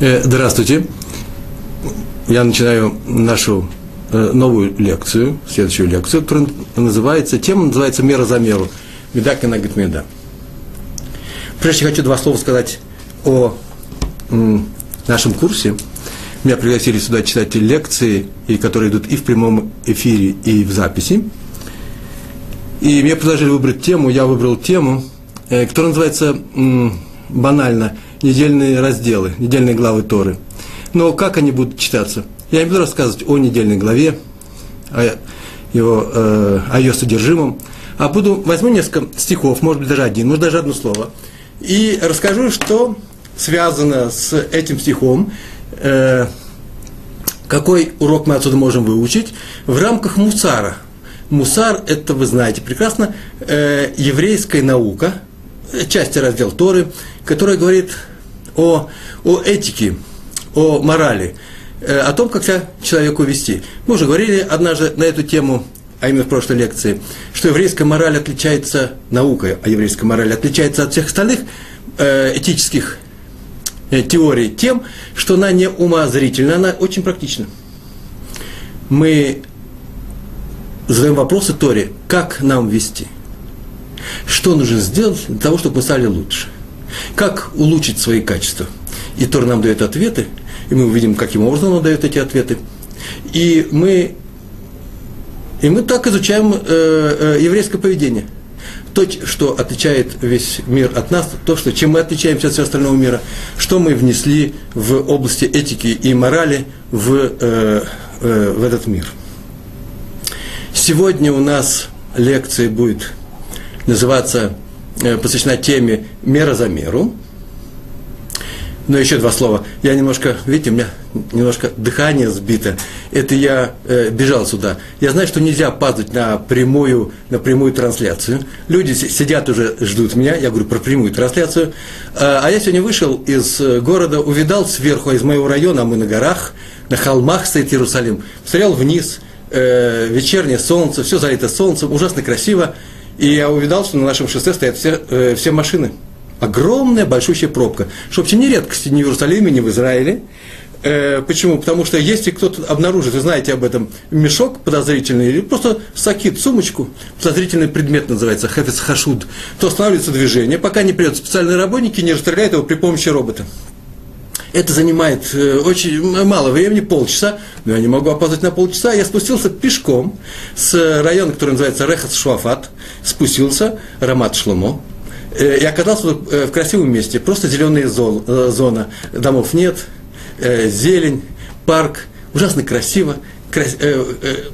Э, здравствуйте. Я начинаю нашу э, новую лекцию, следующую лекцию, которая называется, тема называется «Мера за меру». Медак и меда. Прежде хочу два слова сказать о нашем курсе. Меня пригласили сюда читать лекции, которые идут и в прямом эфире, и в записи. И мне предложили выбрать тему, я выбрал тему, э, которая называется банально – недельные разделы, недельные главы Торы. Но как они будут читаться? Я не буду рассказывать о недельной главе, о, его, э, о ее содержимом, а буду, возьму несколько стихов, может быть, даже один, может, даже одно слово, и расскажу, что связано с этим стихом, э, какой урок мы отсюда можем выучить в рамках мусара. Мусар – это, вы знаете прекрасно, э, еврейская наука, часть раздел Торы, которая говорит о, о этике, о морали, э, о том, как себя человеку вести. Мы уже говорили однажды на эту тему, а именно в прошлой лекции, что еврейская мораль отличается, наука о еврейской морали отличается от всех остальных э, этических э, теорий тем, что она не умозрительна, она очень практична. Мы задаем вопросы Торе, как нам вести, что нужно сделать для того, чтобы мы стали лучше. Как улучшить свои качества? И Тор нам дает ответы, и мы увидим, каким образом он дает эти ответы. И мы, и мы так изучаем э, э, еврейское поведение. То, что отличает весь мир от нас, то, что, чем мы отличаемся от всего остального мира, что мы внесли в области этики и морали в, э, э, в этот мир. Сегодня у нас лекция будет называться посвящена теме «Мера за меру». Но еще два слова. Я немножко, видите, у меня немножко дыхание сбито. Это я э, бежал сюда. Я знаю, что нельзя падать на прямую, на прямую трансляцию. Люди сидят уже, ждут меня. Я говорю про прямую трансляцию. А, а я сегодня вышел из э, города, увидал сверху из моего района, а мы на горах, на холмах стоит Иерусалим. Смотрел вниз, э, вечернее солнце, все залито солнцем, ужасно красиво. И я увидал, что на нашем шоссе стоят все, э, все машины. Огромная, большущая пробка. Что вообще не редкость ни в Иерусалиме, ни в Израиле. Э, почему? Потому что если кто-то обнаружит, вы знаете об этом, мешок подозрительный, или просто сакит, сумочку, подозрительный предмет называется, хафиц хашуд, то останавливается движение, пока не придут специальные работники не расстреляют его при помощи робота. Это занимает э, очень мало времени, полчаса, но я не могу опоздать на полчаса. Я спустился пешком с района, который называется Рехас Шуафат, спустился, Рамат Шломо, э, и оказался э, в красивом месте, просто зеленая зона, домов нет, зелень, парк, ужасно красиво,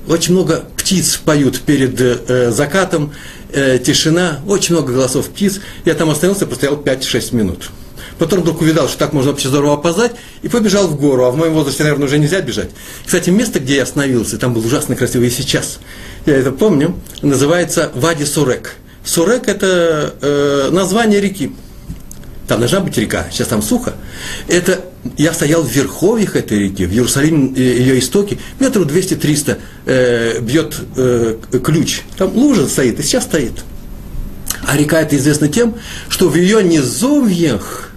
очень много птиц поют перед закатом, тишина, очень много голосов птиц. Я там остановился, простоял 5-6 минут. Потом вдруг увидал, что так можно вообще здорово опоздать, и побежал в гору. А в моем возрасте, наверное, уже нельзя бежать. Кстати, место, где я остановился, там было ужасно красиво и сейчас. Я это помню, называется Вади Сурек. Сурек – это э, название реки. Там должна быть река, сейчас там сухо. Это я стоял в верховьях этой реки, в Иерусалиме э, ее истоки, метров 200-300 э, бьет э, ключ. Там лужа стоит, и сейчас стоит. А река это известна тем, что в ее низовьях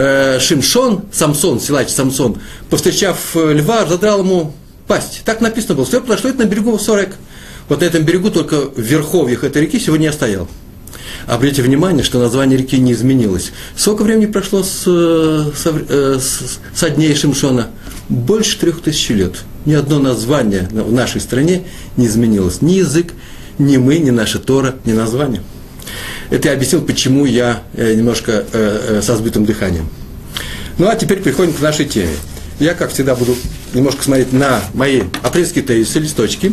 э, Шимшон, Самсон, силач Самсон, повстречав э, льва, задрал ему пасть. Так написано было. Все произошло это на берегу Сорек. Вот на этом берегу, только в верховьях этой реки сегодня я стоял. Обратите внимание, что название реки не изменилось. Сколько времени прошло с, э, с, э, с, со дней Шимшона? Больше трех тысяч лет. Ни одно название в нашей стране не изменилось. Ни язык, ни мы, ни наша Тора, ни название. Это я объяснил, почему я э, немножко э, э, со сбитым дыханием. Ну а теперь переходим к нашей теме. Я, как всегда, буду немножко смотреть на мои апрельские тезисы, листочки.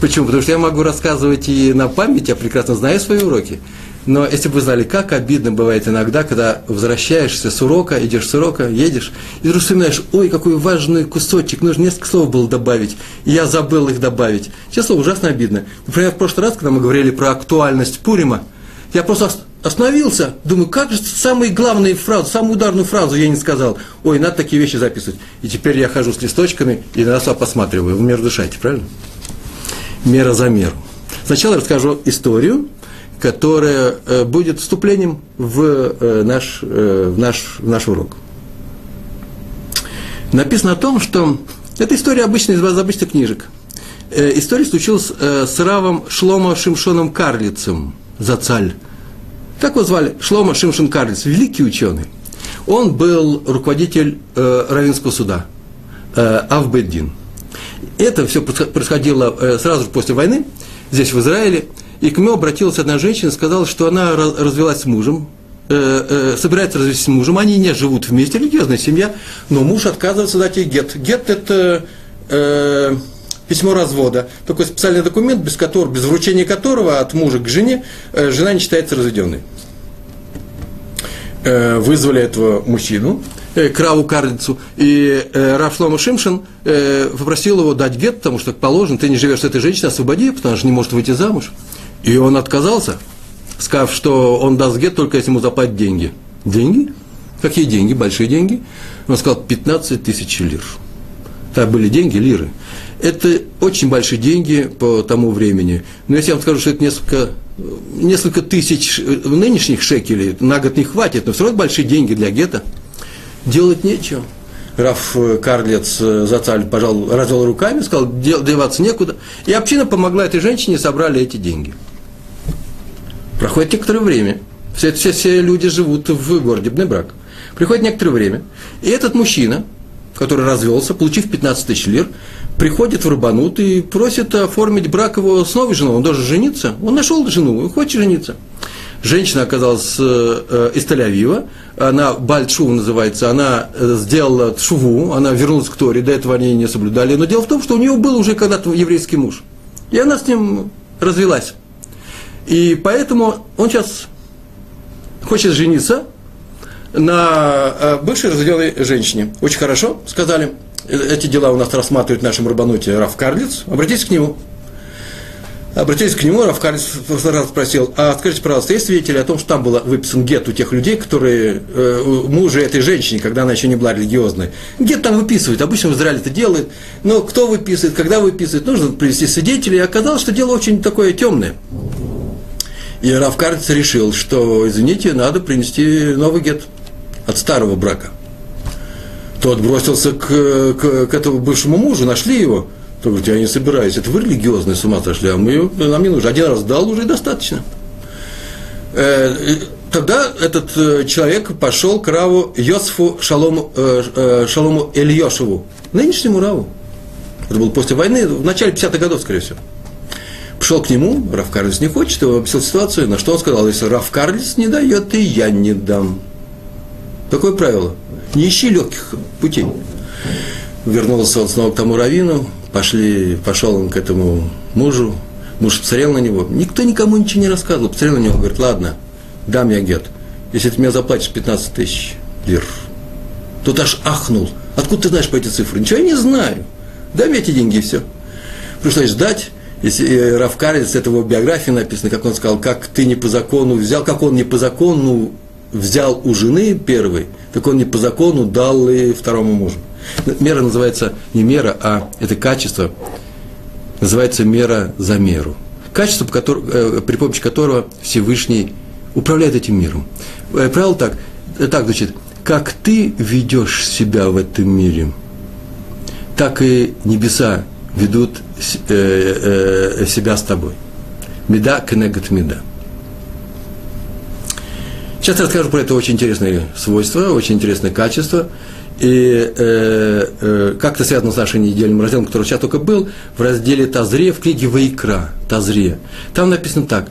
Почему? Потому что я могу рассказывать и на память, я прекрасно знаю свои уроки. Но если бы вы знали, как обидно бывает иногда, когда возвращаешься с урока, идешь с урока, едешь, и вдруг вспоминаешь, ой, какой важный кусочек, нужно несколько слов было добавить, и я забыл их добавить. Честно, ужасно обидно. Например, в прошлый раз, когда мы говорили про актуальность Пурима, я просто остановился, думаю, как же самые главные фразы, самую ударную фразу я не сказал. Ой, надо такие вещи записывать. И теперь я хожу с листочками и на раз посматриваю. Вы мир дышайте, правильно? Мера за меру. Сначала расскажу историю, которое э, будет вступлением в, э, наш, э, в, наш, в наш урок. Написано о том, что эта история обычная из обычных книжек. История случилась с Равом Шломо Шимшоном Карлицем, Зацаль. Как его звали? Шломо Шимшон Карлиц, великий ученый. Он был руководитель Равинского суда, Авбеддин. Это все происходило сразу же после войны, здесь, в Израиле – и к нему обратилась одна женщина, сказала, что она развелась с мужем, э, э, собирается развестись с мужем, они не живут вместе, религиозная семья, но муж отказывается дать ей гет. Гет – это э, письмо развода, такой специальный документ, без, которого, без вручения которого от мужа к жене э, жена не считается разведенной. Э, вызвали этого мужчину, э, Краву Карлицу, и э, Раф Шлома Шимшин э, попросил его дать гет, потому что положено, ты не живешь с этой женщиной, освободи, потому что не может выйти замуж. И он отказался, сказав, что он даст гет только если ему заплатят деньги. Деньги? Какие деньги? Большие деньги. Он сказал, 15 тысяч лир. Так были деньги, лиры. Это очень большие деньги по тому времени. Но если я вам скажу, что это несколько, несколько тысяч нынешних шекелей, на год не хватит, но все равно большие деньги для гетто, делать нечего. Раф Карлец Зацаль пожал, развел руками, сказал, деваться некуда. И община помогла этой женщине, собрали эти деньги. Проходит некоторое время. Все, все, все люди живут в городе Бнебрак. Приходит некоторое время. И этот мужчина, который развелся, получив 15 тысяч лир, приходит в Рабанут и просит оформить брак его с новой женой. Он должен жениться. Он нашел жену, он хочет жениться. Женщина оказалась э, из Тель-Авива, она Бальчу называется, она э, сделала шуву, она вернулась к Торе, до этого они не соблюдали. Но дело в том, что у нее был уже когда-то еврейский муж. И она с ним развелась. И поэтому он сейчас хочет жениться на э, бывшей разведенной женщине. Очень хорошо, сказали. Эти дела у нас рассматривает в нашем Рабануте Раф Карлиц. Обратитесь к нему. Обратились к нему, раз спросил, а скажите, пожалуйста, есть свидетели о том, что там был выписан гет у тех людей, которые, э, мужа этой женщины, когда она еще не была религиозной. Гет там выписывают, обычно в Израиле это делают, но кто выписывает, когда выписывает, нужно привести свидетелей, и оказалось, что дело очень такое темное. И Равкарец решил, что, извините, надо принести новый гет от старого брака. Тот бросился к, к, к этому бывшему мужу, нашли его. Тот говорит, я не собираюсь, это вы религиозные с ума сошли, а мы, нам не нужно. Один раз дал, уже достаточно. Э, тогда этот э, человек пошел к Раву Йосифу Шалому, э, Шалому Ильешеву, нынешнему Раву. Это было после войны, в начале 50-х годов, скорее всего. Пришел к нему, Раф Карлис не хочет, его описал ситуацию, на что он сказал, если Раф Карлис не дает, и я не дам. Такое правило. Не ищи легких путей. Вернулся он снова к тому раввину, пошли, пошел он к этому мужу, муж посмотрел на него, никто никому ничего не рассказывал, посмотрел на него, говорит, ладно, дам я гет, если ты мне заплатишь 15 тысяч лир. Тут аж ахнул. Откуда ты знаешь по эти цифры? Ничего я не знаю. Дай мне эти деньги и все. Пришлось ждать, если Равкарец, это его биографии написано, как он сказал, как ты не по закону взял, как он не по закону взял у жены первой, так он не по закону дал и второму мужу. Мера называется не мера, а это качество, называется мера за меру. Качество, э, при помощи которого Всевышний управляет этим миром. Э, правило так, так, значит, как ты ведешь себя в этом мире, так и небеса ведут э, э, себя с тобой. Меда кенегат меда. Сейчас я расскажу про это очень интересное свойство, очень интересное качество. И э, э, как это связано с нашим недельным разделом, который сейчас только был, в разделе Тазре, в книге Вайкра, Тазре. Там написано так,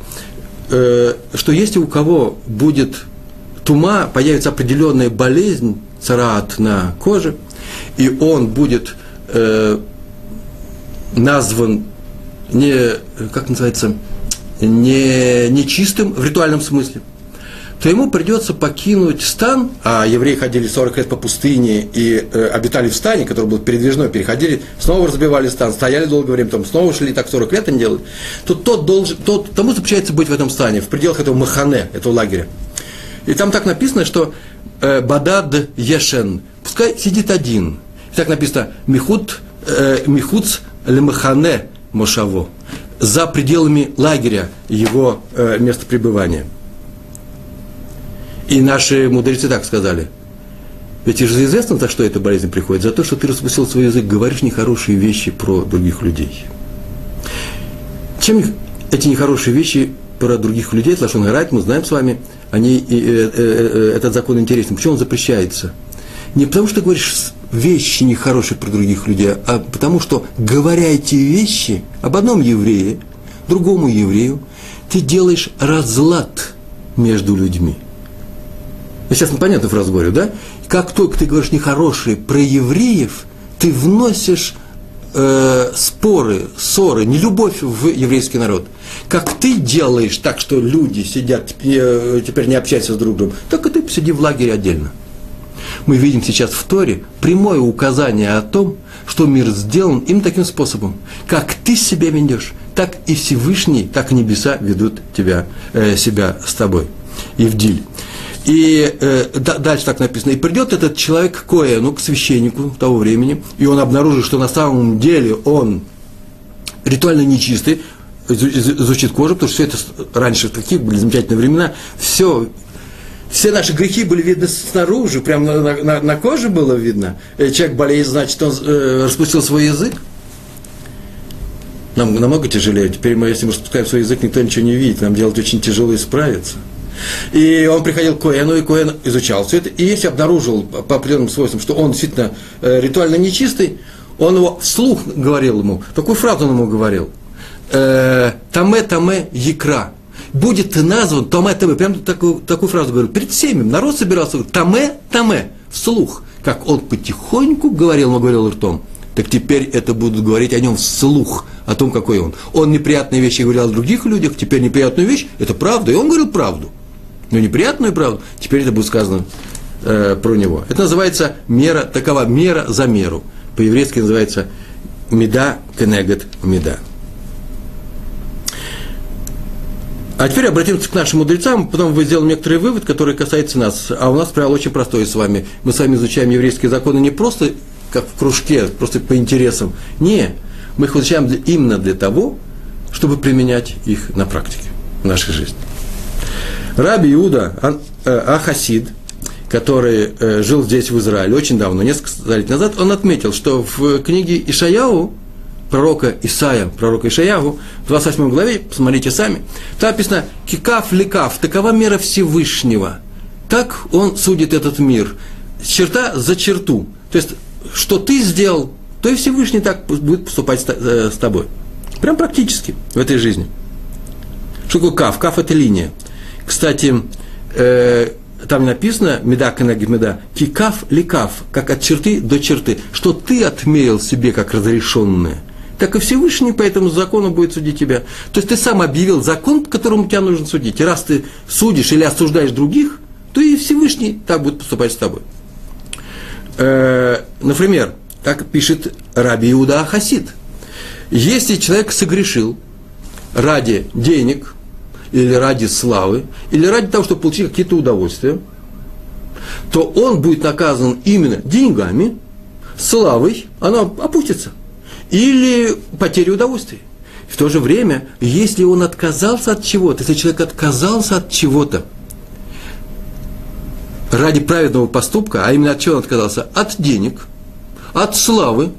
э, что если у кого будет тума, появится определенная болезнь, царат на коже, и он будет э, назван не, как называется, не, нечистым в ритуальном смысле, то ему придется покинуть стан, а евреи ходили 40 лет по пустыне и э, обитали в стане, который был передвижной, переходили, снова разбивали стан, стояли долгое время, там снова шли, так 40 лет они делают, то тот должен, тот, тому запрещается быть в этом стане, в пределах этого махане, этого лагеря. И там так написано, что э, Бадад Ешен, пускай сидит один. И так написано, Михут, э, Михуц лемахане мошаво. за пределами лагеря его э, места пребывания. И наши мудрецы так сказали. Ведь же известно, за что эта болезнь приходит. За то, что ты распустил свой язык, говоришь нехорошие вещи про других людей. Чем эти нехорошие вещи про других людей, Лашон Гарайт, мы знаем с вами, они, э, э, э, этот закон интересен. Почему он запрещается? Не потому, что ты говоришь вещи нехорошие про других людей, а потому что, говоря эти вещи об одном еврее, другому еврею, ты делаешь разлад между людьми. Я сейчас непонятную фразу говорю, да? Как только ты говоришь нехорошие про евреев, ты вносишь э, споры, ссоры, нелюбовь в еврейский народ. Как ты делаешь так, что люди сидят, э, теперь не общаются с друг другом, так и ты посиди в лагере отдельно мы видим сейчас в Торе прямое указание о том, что мир сделан им таким способом. Как ты себя ведешь, так и Всевышний, так и небеса ведут тебя, э, себя с тобой. Евдиль. И э, дальше так написано. И придет этот человек к Коэну, к священнику того времени, и он обнаружит, что на самом деле он ритуально нечистый, изучит кожу, потому что все это раньше, такие были замечательные времена, все все наши грехи были видны снаружи, прямо на, на, на коже было видно. Э, человек болеет, значит, он э, распустил свой язык. Нам намного тяжелее. Теперь мы, если мы распускаем свой язык, никто ничего не видит. Нам делать очень тяжело исправиться. И он приходил к Коэну, и Коэн изучал все это. И если обнаружил по определенным свойствам, что он действительно э, ритуально нечистый, он его вслух говорил ему. Такую фразу он ему говорил. Э, таме, таме, якра будет назван Томе Таме, прям такую, такую фразу говорю, перед всеми, народ собирался, Таме Таме, вслух, как он потихоньку говорил, но говорил ртом, так теперь это будут говорить о нем вслух, о том, какой он. Он неприятные вещи говорил о других людях, теперь неприятную вещь, это правда, и он говорил правду. Но неприятную правду, теперь это будет сказано э, про него. Это называется мера, такова мера за меру. По-еврейски называется меда кенегет меда. А теперь обратимся к нашим мудрецам, потом вы сделаем некоторый вывод, который касается нас. А у нас правило очень простое с вами. Мы с вами изучаем еврейские законы не просто как в кружке, просто по интересам. Не, мы их изучаем именно для того, чтобы применять их на практике, в нашей жизни. Раби Иуда э, Ахасид, который э, жил здесь, в Израиле, очень давно, несколько лет назад, он отметил, что в книге Ишаяу, пророка Исаия, пророка Ишаяву, в 28 главе, посмотрите сами, там написано «Кикав лекав», такова мера Всевышнего. Так он судит этот мир. Черта за черту. То есть, что ты сделал, то и Всевышний так будет поступать э, с тобой. Прям практически в этой жизни. Что такое кав? Кав – это линия. Кстати, э, там написано, меда меда, кикав ликав, как от черты до черты, что ты отмерил себе как разрешенное так и Всевышний по этому закону будет судить тебя. То есть ты сам объявил закон, по которому тебя нужно судить. И раз ты судишь или осуждаешь других, то и Всевышний так будет поступать с тобой. Э, например, так пишет Раби Иуда Хасид. Если человек согрешил ради денег, или ради славы, или ради того, чтобы получить какие-то удовольствия, то он будет наказан именно деньгами, славой, она опустится – или потери удовольствия. В то же время, если он отказался от чего-то, если человек отказался от чего-то ради праведного поступка, а именно от чего он отказался? От денег, от славы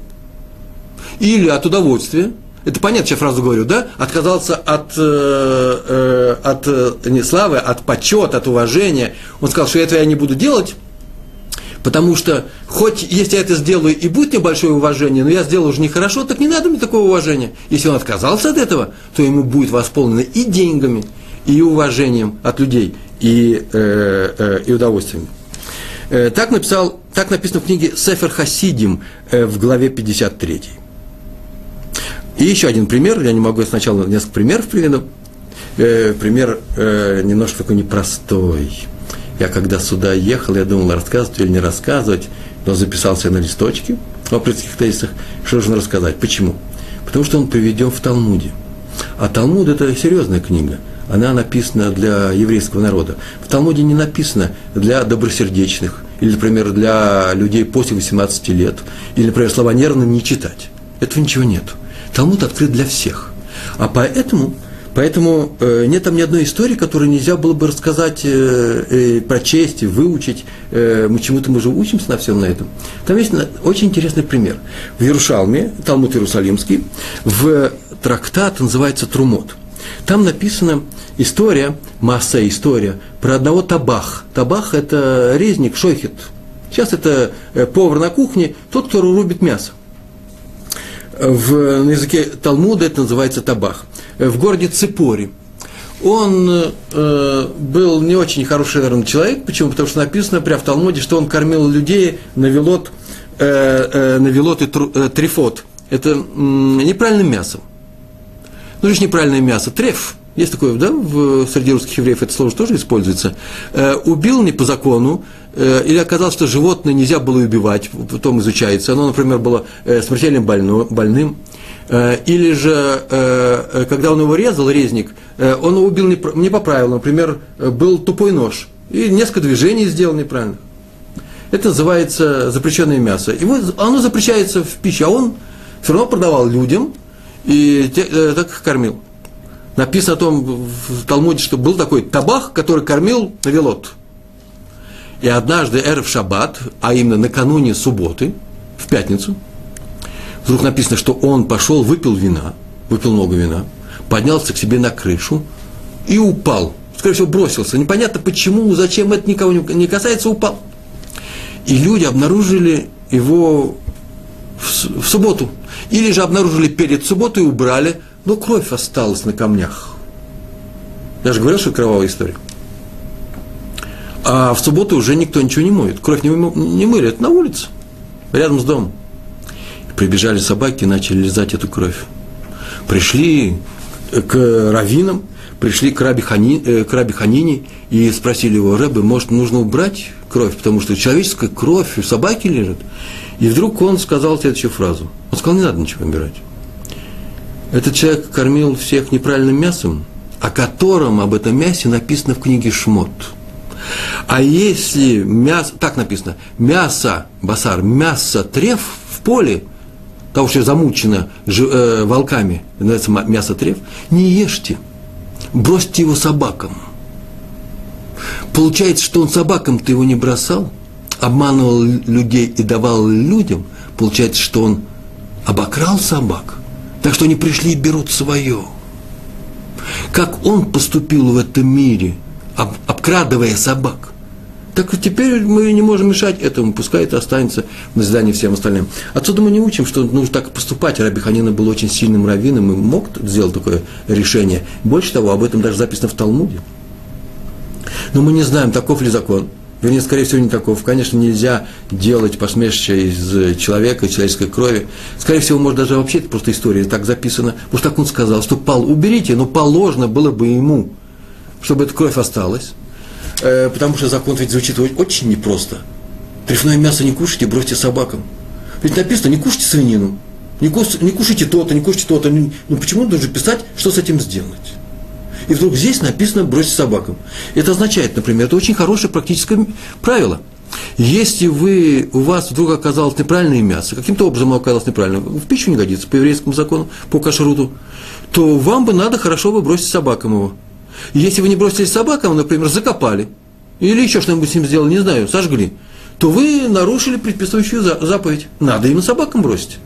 или от удовольствия, это понятно, я фразу говорю, да? Отказался от, э, э, от э, не славы, от почета, от уважения. Он сказал, что этого я не буду делать, Потому что, хоть если я это сделаю и будет небольшое уважение, но я сделал уже нехорошо, так не надо мне такого уважения. Если он отказался от этого, то ему будет восполнено и деньгами, и уважением от людей, и, э, э, и удовольствием. Э, так, написал, так написано в книге Сефер Хасидим э, в главе 53. И еще один пример, я не могу сначала несколько примеров приведу. Э, пример э, немножко такой непростой. Я когда сюда ехал, я думал, рассказывать или не рассказывать, но записался на листочке в апрельских тезисах, что нужно рассказать. Почему? Потому что он приведен в Талмуде. А Талмуд – это серьезная книга. Она написана для еврейского народа. В Талмуде не написано для добросердечных, или, например, для людей после 18 лет, или, например, слова нервно не читать. Этого ничего нет. Талмуд открыт для всех. А поэтому, поэтому э, нет там ни одной истории, которую нельзя было бы рассказать, э, э, прочесть, выучить. Мы чему-то мы же учимся на всем на этом. Там есть очень интересный пример. В Иерушалме, Талмуд Иерусалимский, в трактат называется Трумот. Там написана история, масса история, про одного табах. Табах – это резник, шойхет. Сейчас это повар на кухне, тот, кто рубит мясо. В, на языке Талмуда это называется табах. В городе Ципори. Он э, был не очень хороший, наверное, человек. Почему? Потому что написано прямо в Талмуде, что он кормил людей на велот, э, э, на велот и тру, э, трифот. Это э, неправильным мясом. Ну, лишь неправильное мясо. Треф. Есть такое, да, в, среди русских евреев это слово тоже используется. Э, убил не по закону, э, или оказалось, что животное нельзя было убивать, потом изучается. Оно, например, было э, смертельно больно, больным. Э, или же, э, э когда он его резал, резник, э, он его убил не, не по правилам. Например, был тупой нож. И несколько движений сделал неправильно. Это называется запрещенное мясо. Его, оно запрещается в пище, а он все равно продавал людям и те, э, так их кормил написано о том в Талмуде, что был такой табах, который кормил Навелот. И однажды Эрф Шаббат, а именно накануне субботы, в пятницу, вдруг написано, что он пошел, выпил вина, выпил много вина, поднялся к себе на крышу и упал. Скорее всего, бросился. Непонятно почему, зачем это никого не касается, упал. И люди обнаружили его в, в субботу. Или же обнаружили перед субботой и убрали, но кровь осталась на камнях. Я же говорил, что кровавая история. А в субботу уже никто ничего не моет. Кровь не, не мыли, это на улице, рядом с домом. Прибежали собаки и начали лизать эту кровь. Пришли к раввинам, пришли к Раби, Хани, э, к Раби Ханине и спросили его, Рэбе, может, нужно убрать кровь, потому что человеческая кровь у собаки лежит. И вдруг он сказал следующую фразу. Он сказал, не надо ничего убирать. Этот человек кормил всех неправильным мясом, о котором об этом мясе написано в книге Шмот. А если мясо, так написано, мясо, басар, мясо треф в поле, того, что замучено э, волками, называется мясо треф, не ешьте, бросьте его собакам. Получается, что он собакам-то его не бросал, обманывал людей и давал людям, получается, что он обокрал собак. Так что они пришли и берут свое. Как он поступил в этом мире, об, обкрадывая собак. Так теперь мы не можем мешать этому, пускай это останется в назидании всем остальным. Отсюда мы не учим, что нужно так поступать. Раби Ханина был очень сильным раввином и мог сделать такое решение. Больше того, об этом даже записано в Талмуде. Но мы не знаем, таков ли закон – вернее, скорее всего, не таков. Конечно, нельзя делать посмешище из человека, из человеческой крови. Скорее всего, может, даже вообще это просто история, так записано. Может, так он сказал, что пал, уберите, но положено было бы ему, чтобы эта кровь осталась. Э, потому что закон ведь звучит очень непросто. Трефное мясо не кушайте, бросьте собакам. Ведь написано, не кушайте свинину, не, кушайте то-то, не кушайте то-то. Ну, почему нужно писать, что с этим сделать? И вдруг здесь написано «бросить собакам». Это означает, например, это очень хорошее практическое правило. Если вы, у вас вдруг оказалось неправильное мясо, каким-то образом оказалось неправильно, в пищу не годится по еврейскому закону, по кашруту, то вам бы надо хорошо бы бросить собакам его. Если вы не бросили собакам, например, закопали, или еще что-нибудь с ним сделали, не знаю, сожгли, то вы нарушили предписывающую заповедь. Надо именно собакам бросить.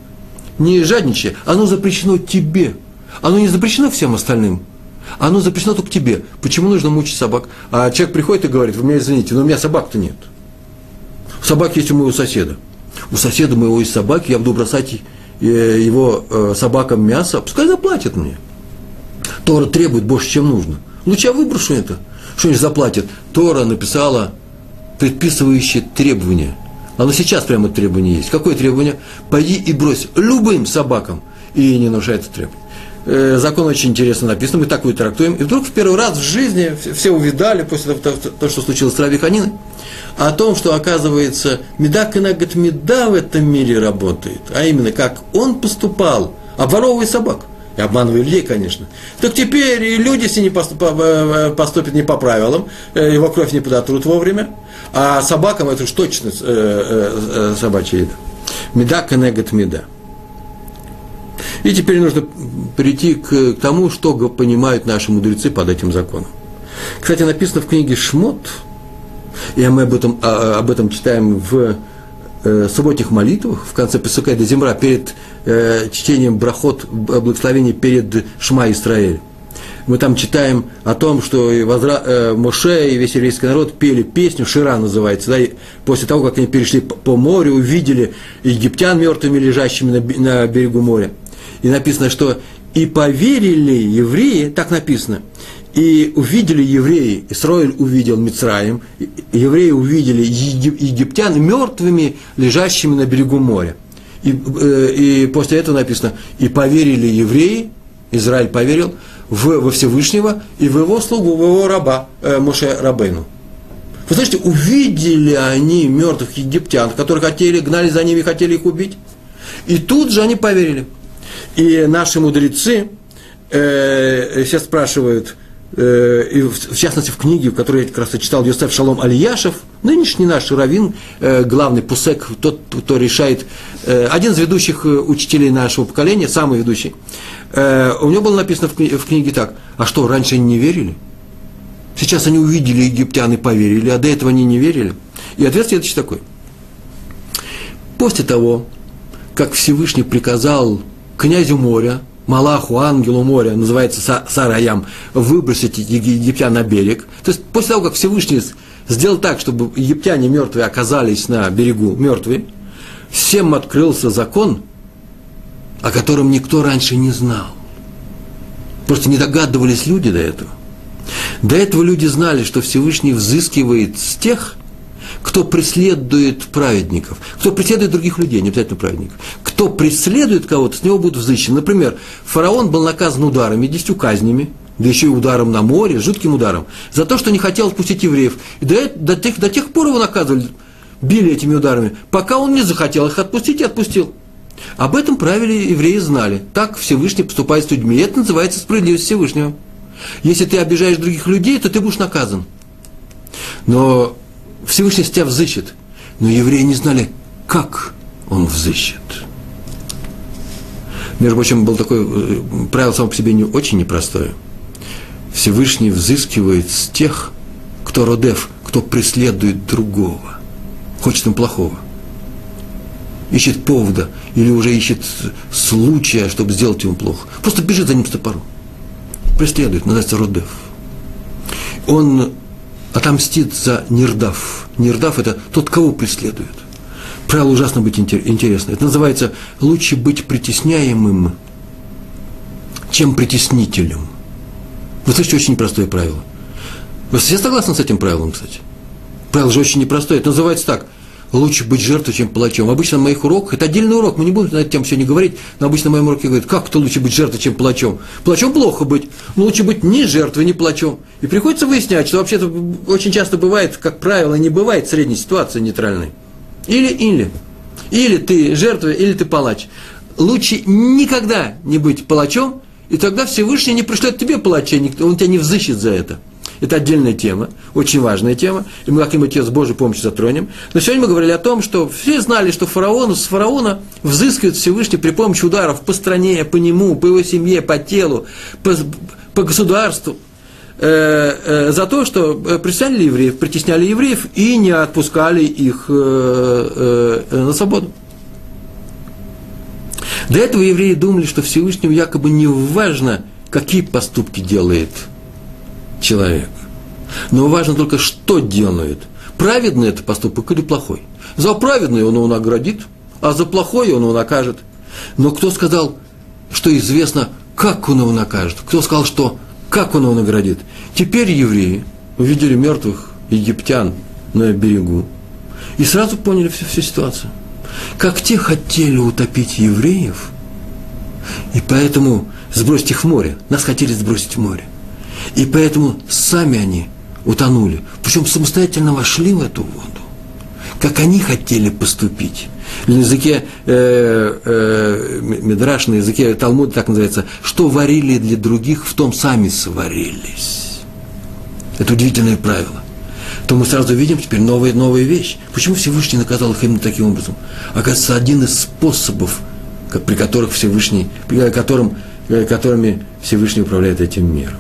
Не жадничая. Оно запрещено тебе. Оно не запрещено всем остальным. Оно запрещено только тебе. Почему нужно мучить собак? А человек приходит и говорит, вы меня извините, но у меня собак-то нет. Собак есть у моего соседа. У соседа моего есть собаки, я буду бросать э, его э, собакам мясо, пускай заплатят мне. Тора требует больше, чем нужно. Лучше я выброшу это. Что они заплатят? Тора написала предписывающие требования. Оно сейчас прямо требование есть. Какое требование? Пойди и брось любым собакам. И не нарушай это требование. Э, закон очень интересно написан, мы так его трактуем. И вдруг в первый раз в жизни все увидали, после того, то, что случилось с Раби Ханиной, о том, что, оказывается, меда кенагат меда в этом мире работает. А именно, как он поступал, обворовывая собак. И обманывая людей, конечно. Так теперь и люди, если не поступят, э, э, поступят не по правилам, его кровь не подотрут вовремя, а собакам это уж точно собачья еда. Меда кенегат меда. И теперь нужно перейти к, к тому, что понимают наши мудрецы под этим законом. Кстати, написано в книге Шмот, и мы об этом, а, об этом читаем в э, субботних молитвах, в конце Песука до Земра, перед э, чтением брахот, благословения перед Шма Исраэль. Мы там читаем о том, что возра, э, Моше и весь еврейский народ пели песню, Шира называется, да, и после того, как они перешли по, морю, увидели египтян мертвыми, лежащими на берегу моря. И написано, что и поверили евреи, так написано, и увидели евреи, Исраиль увидел Мицраем, евреи увидели египтян мертвыми, лежащими на берегу моря. И, э, и после этого написано, и поверили евреи, Израиль поверил в, во Всевышнего и в его слугу, в его раба, э, Моше Рабейну. Вы слышите, увидели они мертвых египтян, которые хотели, гнали за ними, хотели их убить. И тут же они поверили. И наши мудрецы э, сейчас спрашивают, Э, и в частности в книге, в которой я как раз читал Йосеф Шалом Алияшев, нынешний наш раввин, э, главный пусек, тот, кто решает, э, один из ведущих учителей нашего поколения, самый ведущий, у него было написано в книге так, а что, раньше они не верили? Сейчас они увидели египтян и поверили, а до этого они не верили. И ответ следующий такой. После того, как Всевышний приказал князю моря, Малаху, ангелу моря, называется Сараям, выбросить египтян на берег. То есть после того, как Всевышний сделал так, чтобы египтяне мертвые оказались на берегу мертвые, всем открылся закон, о котором никто раньше не знал. Просто не догадывались люди до этого. До этого люди знали, что Всевышний взыскивает с тех, кто преследует праведников, кто преследует других людей, не обязательно праведников, кто преследует кого-то, с него будет взыщен. Например, фараон был наказан ударами, десятью казнями, да еще и ударом на море, жутким ударом, за то, что не хотел отпустить евреев. И до, до, тех, до тех пор его наказывали, били этими ударами, пока он не захотел их отпустить и отпустил. Об этом правиле евреи знали. Так Всевышний поступает с людьми. И это называется справедливость Всевышнего. Если ты обижаешь других людей, то ты будешь наказан. Но Всевышний с тебя взыщет. Но евреи не знали, как он взыщет. Между прочим, был такое э, правило само по себе не очень непростое. Всевышний взыскивает с тех, кто родев, кто преследует другого, хочет им плохого. Ищет повода или уже ищет случая, чтобы сделать ему плохо. Просто бежит за ним с топором. Преследует, называется родев. Он отомстит за Нирдав. Нирдав – это тот, кого преследует. Правило ужасно быть интересно. Это называется «лучше быть притесняемым, чем притеснителем». Вы слышите, очень непростое правило. Вы все согласны с этим правилом, кстати? Правило же очень непростое. Это называется так – лучше быть жертвой, чем палачом. Обычно на моих уроках, это отдельный урок, мы не будем на эту тему сегодня говорить, но обычно на моем уроке говорят, как то лучше быть жертвой, чем палачом. Палачом плохо быть, но лучше быть ни жертвой, ни палачом. И приходится выяснять, что вообще-то очень часто бывает, как правило, не бывает средней ситуации нейтральной. Или-или. Или ты жертва, или ты палач. Лучше никогда не быть палачом, и тогда Всевышний не пришлет тебе палача, он тебя не взыщет за это. Это отдельная тема, очень важная тема, и мы как-нибудь ее с Божьей помощью затронем. Но сегодня мы говорили о том, что все знали, что фараону, с фараона взыскивает Всевышний при помощи ударов по стране, по нему, по его семье, по телу, по, по государству, э, э, за то, что э, притесняли евреев, притесняли евреев и не отпускали их на свободу. До этого евреи думали, что Всевышнему якобы не важно, какие поступки делает человек. Но важно только, что делает. Праведный это поступок или плохой. За праведный он его наградит, а за плохой он его накажет. Но кто сказал, что известно, как он его накажет? Кто сказал, что как он его наградит? Теперь евреи увидели мертвых египтян на берегу и сразу поняли всю, всю ситуацию. Как те хотели утопить евреев, и поэтому сбросить их в море. Нас хотели сбросить в море. И поэтому сами они утонули. Причем самостоятельно вошли в эту воду. Как они хотели поступить. На языке э, э, Медраш, на языке Талмуда так называется, что варили для других, в том сами сварились. Это удивительное правило. То мы сразу видим теперь новая, новая вещь. Почему Всевышний наказал их именно таким образом? Оказывается, один из способов, при которых Всевышний, при котором э, которыми Всевышний управляет этим миром.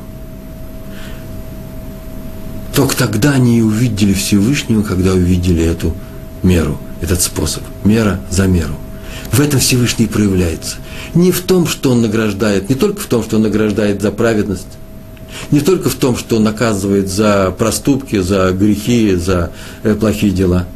Только тогда они увидели Всевышнего, когда увидели эту меру, этот способ. Мера за меру. В этом Всевышний проявляется. Не в том, что он награждает, не только в том, что он награждает за праведность, не только в том, что он наказывает за проступки, за грехи, за э, плохие дела.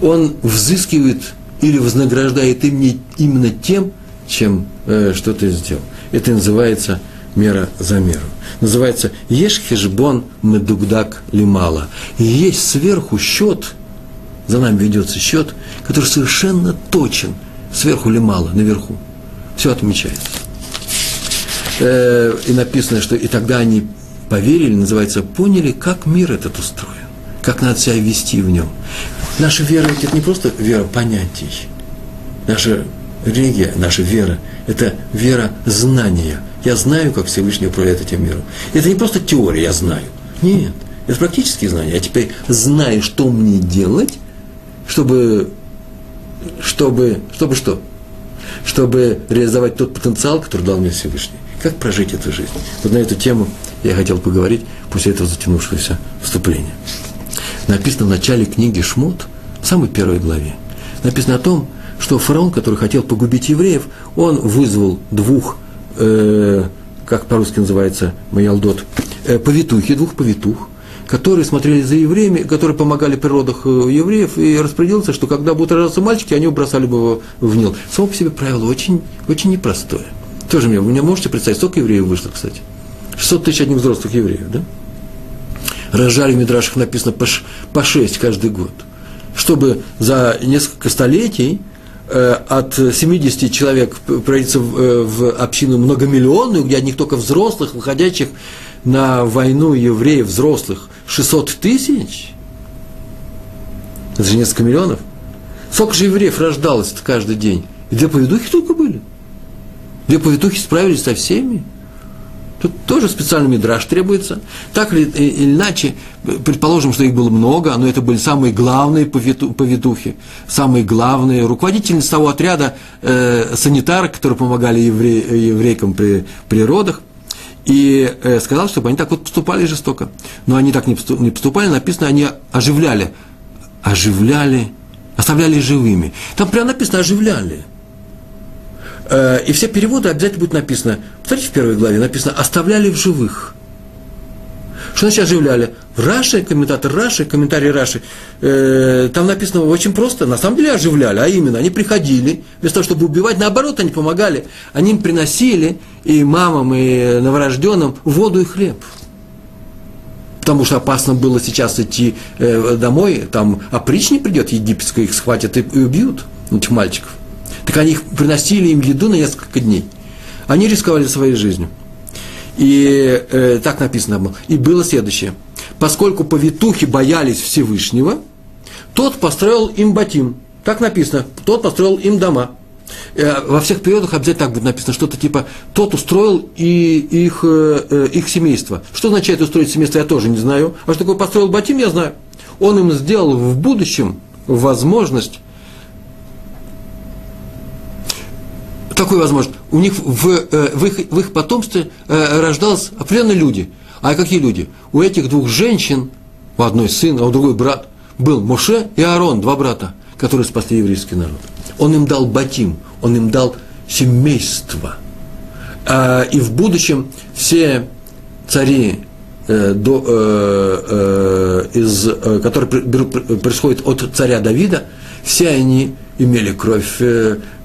Он взыскивает или вознаграждает именно тем, чем э, что ты сделал. Это называется мера за меру. Называется «Ешь хешбон медугдак лимала». Есть сверху счет, за нами ведется счет, который совершенно точен, сверху лимала, наверху. Все отмечается. Э, и написано, что и тогда они поверили, называется, поняли, как мир этот устроен, как надо себя вести в нем. Наша вера – это не просто вера понятий. Наша религия, наша вера – это вера знания. Я знаю, как Всевышний управляет этим миром. Это не просто теория, я знаю. Нет, это практические знания. Я теперь знаю, что мне делать, чтобы, чтобы, чтобы что? Чтобы реализовать тот потенциал, который дал мне Всевышний. Как прожить эту жизнь? Вот на эту тему я хотел поговорить после этого затянувшегося вступления. Написано в начале книги Шмот, в самой первой главе. Написано о том, что фараон, который хотел погубить евреев, он вызвал двух, э, как по-русски называется, Маялдот, э, повитухи, двух повитух, которые смотрели за евреями, которые помогали при родах э, евреев, и распорядился, что когда будут рождаться мальчики, они бросали бы его в Нил. Само по себе правило очень, очень непростое. Тоже мне, вы мне можете представить, сколько евреев вышло, кстати? 600 тысяч одних взрослых евреев, да? Рожали в Мидрашах написано по, по 6 каждый год. Чтобы за несколько столетий от 70 человек превратиться в, э, в общину многомиллионную, где одних только взрослых, выходящих на войну евреев взрослых 600 тысяч, это же несколько миллионов. Сколько же евреев рождалось каждый день? И две поведухи только были – Две повитухи справились со всеми. Тут тоже специальный мидраж требуется. Так или, иначе, предположим, что их было много, но это были самые главные повитухи, самые главные руководительницы того отряда э, санитары, которые помогали евре, еврейкам при, при родах. И э, сказал, чтобы они так вот поступали жестоко. Но они так не поступали, написано, они оживляли. Оживляли, оставляли живыми. Там прямо написано оживляли. Э, и все переводы обязательно будет написано, посмотрите, в первой главе написано «оставляли в живых». Что значит оживляли? В Раши, комментатор Раши, комментарий Раши, э, там написано очень просто, на самом деле оживляли, а именно, они приходили, вместо того, чтобы убивать, наоборот, они помогали, они им приносили и мамам, и новорожденным воду и хлеб. Потому что опасно было сейчас идти э, домой, там опричник придет египетский, их схватят и, и убьют, этих мальчиков. Так они приносили им еду на несколько дней. Они рисковали своей жизнью. И э, так написано было. И было следующее. Поскольку повитухи боялись Всевышнего, тот построил им батим. Так написано. Тот построил им дома. Э, во всех периодах обязательно так будет написано, что-то типа «тот устроил и их, э, э, их семейство». Что означает устроить семейство, я тоже не знаю. А что такое построил батим, я знаю. Он им сделал в будущем возможность такой возможность. У них в, э, в, их, в их потомстве э, рождались определенные люди. А какие люди? У этих двух женщин, у одной сын, а у другой брат, был Моше и Аарон, два брата, которые спасли еврейский народ. Он им дал батим, он им дал семейство. А, и в будущем все цари, э, из, которые происходят от царя Давида, все они имели кровь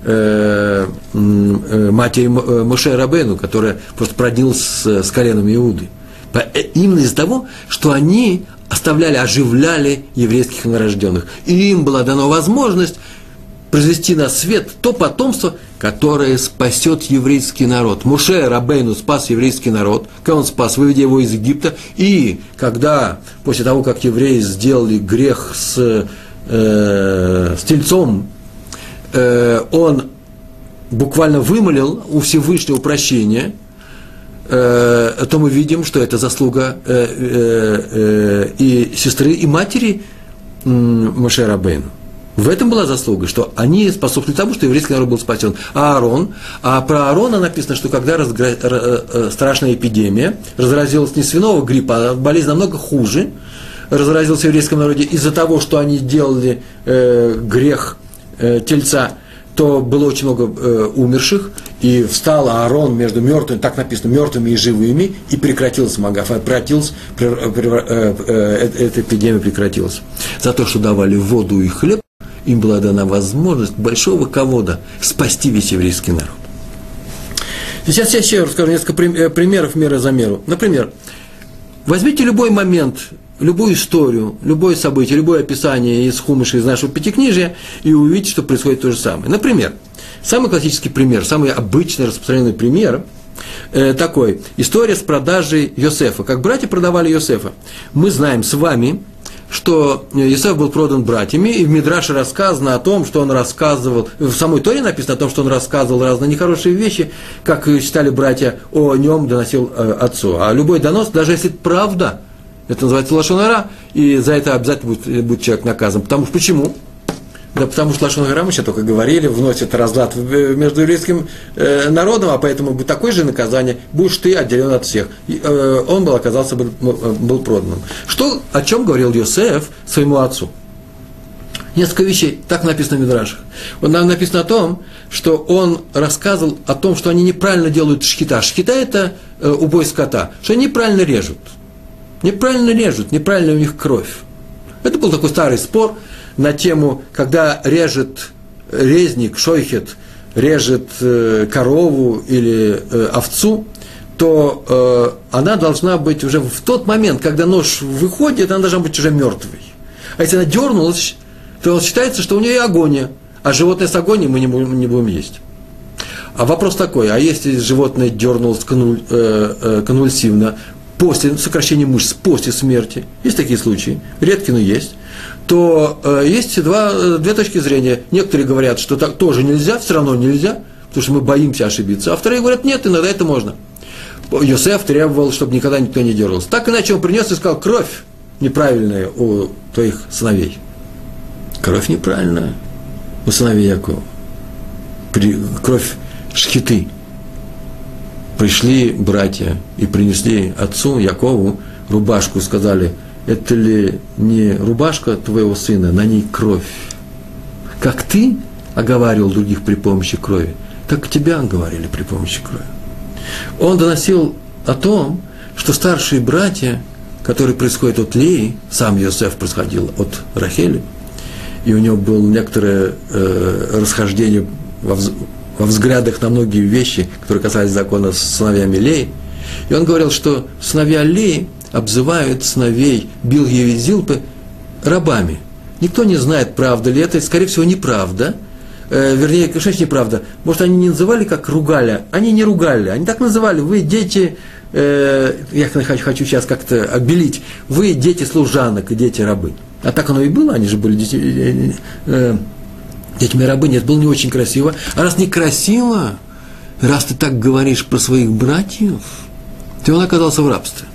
э, э, матери э, Моше Рабену, которая просто проднилась с, с коленом Иуды. Именно из-за того, что они оставляли, оживляли еврейских новорожденных. И им была дана возможность произвести на свет то потомство, которое спасет еврейский народ. Муше Рабейну спас еврейский народ, как он спас, выведя его из Египта. И когда, после того, как евреи сделали грех с, э, с тельцом, э, он буквально вымолил у Всевышнего прощения, э, то мы видим, что это заслуга э, э, э, и сестры, и матери э, Моше Рабейну. В этом была заслуга, что они способствовали тому, что еврейский народ был спасен. А Аарон, а про Аарона написано, что когда разгра... Э, страшная эпидемия, разразилась не свиного гриппа, а болезнь намного хуже, разразилась в еврейском народе из-за того, что они делали э, грех э, тельца, то было очень много э, умерших, и встал Аарон между мертвыми, так написано, мертвыми и живыми, и прекратилась Магафа, прекратилась, э, э, э, эта эпидемия прекратилась. За то, что давали воду и хлеб, им была дана возможность большого ковода спасти весь еврейский народ. Сейчас я еще расскажу несколько э, примеров меры за меру. Например, возьмите любой момент, любую историю, любое событие, любое описание из Хумыша, из нашего пятикнижия, и увидите, что происходит то же самое. Например, самый классический пример, самый обычный распространенный пример э, такой. История с продажей Йосефа. Как братья продавали Йосефа. Мы знаем с вами, что Исаф был продан братьями, и в Мидраше рассказано о том, что он рассказывал, в самой Торе написано о том, что он рассказывал разные нехорошие вещи, как считали братья, о нем доносил э, отцу. А любой донос, даже если правда, это называется лошонара, и за это обязательно будет, будет человек наказан. Потому что почему? Да потому что Лашон мы сейчас только говорили, вносит разлад между еврейским э, народом, а поэтому такое же наказание, будешь ты отделен от всех. И, э, он был, оказался, был, был проданным. Что, о чем говорил Йосеф своему отцу? Несколько вещей, так написано в Мидрашах. Вот нам написано о том, что он рассказывал о том, что они неправильно делают шкита. Шкита – это э, убой скота, что они неправильно режут. Неправильно режут, неправильно у них кровь. Это был такой старый спор – на тему, когда режет резник, шойхет, режет э, корову или э, овцу, то э, она должна быть уже в тот момент, когда нож выходит, она должна быть уже мертвой. А если она дернулась, то считается, что у нее агония, а животное с агонией мы не будем, не будем есть. А вопрос такой, а если животное дернулось конвуль, конвульсивно после сокращения мышц, после смерти, есть такие случаи, редкие, но есть, то э, есть два, э, две точки зрения. Некоторые говорят, что так тоже нельзя, все равно нельзя, потому что мы боимся ошибиться. А вторые говорят, нет, иногда это можно. Йосеф требовал, чтобы никогда никто не дергался. Так иначе он принес и сказал, кровь неправильная у твоих сыновей. Кровь неправильная у сыновей Якова. Кровь шхиты. Пришли братья и принесли отцу Якову рубашку и сказали – это ли не рубашка твоего сына, на ней кровь? Как ты оговаривал других при помощи крови, так тебя говорили при помощи крови. Он доносил о том, что старшие братья, которые происходят от Леи, сам Йосеф происходил от Рахели, и у него было некоторое э, расхождение во, во взглядах на многие вещи, которые касались закона с сыновьями Леи. И он говорил, что сыновья Леи – обзывают сыновей Билги и Зилпы рабами. Никто не знает, правда ли это, скорее всего, неправда. Э, вернее, конечно, неправда. Может, они не называли как ругали, они не ругали, они так называли, вы дети, э, я хочу, хочу сейчас как-то обелить, вы дети служанок и дети рабы. А так оно и было, они же были дети, э, э, детьми рабыни, это было не очень красиво. А раз некрасиво, раз ты так говоришь про своих братьев, то он оказался в рабстве.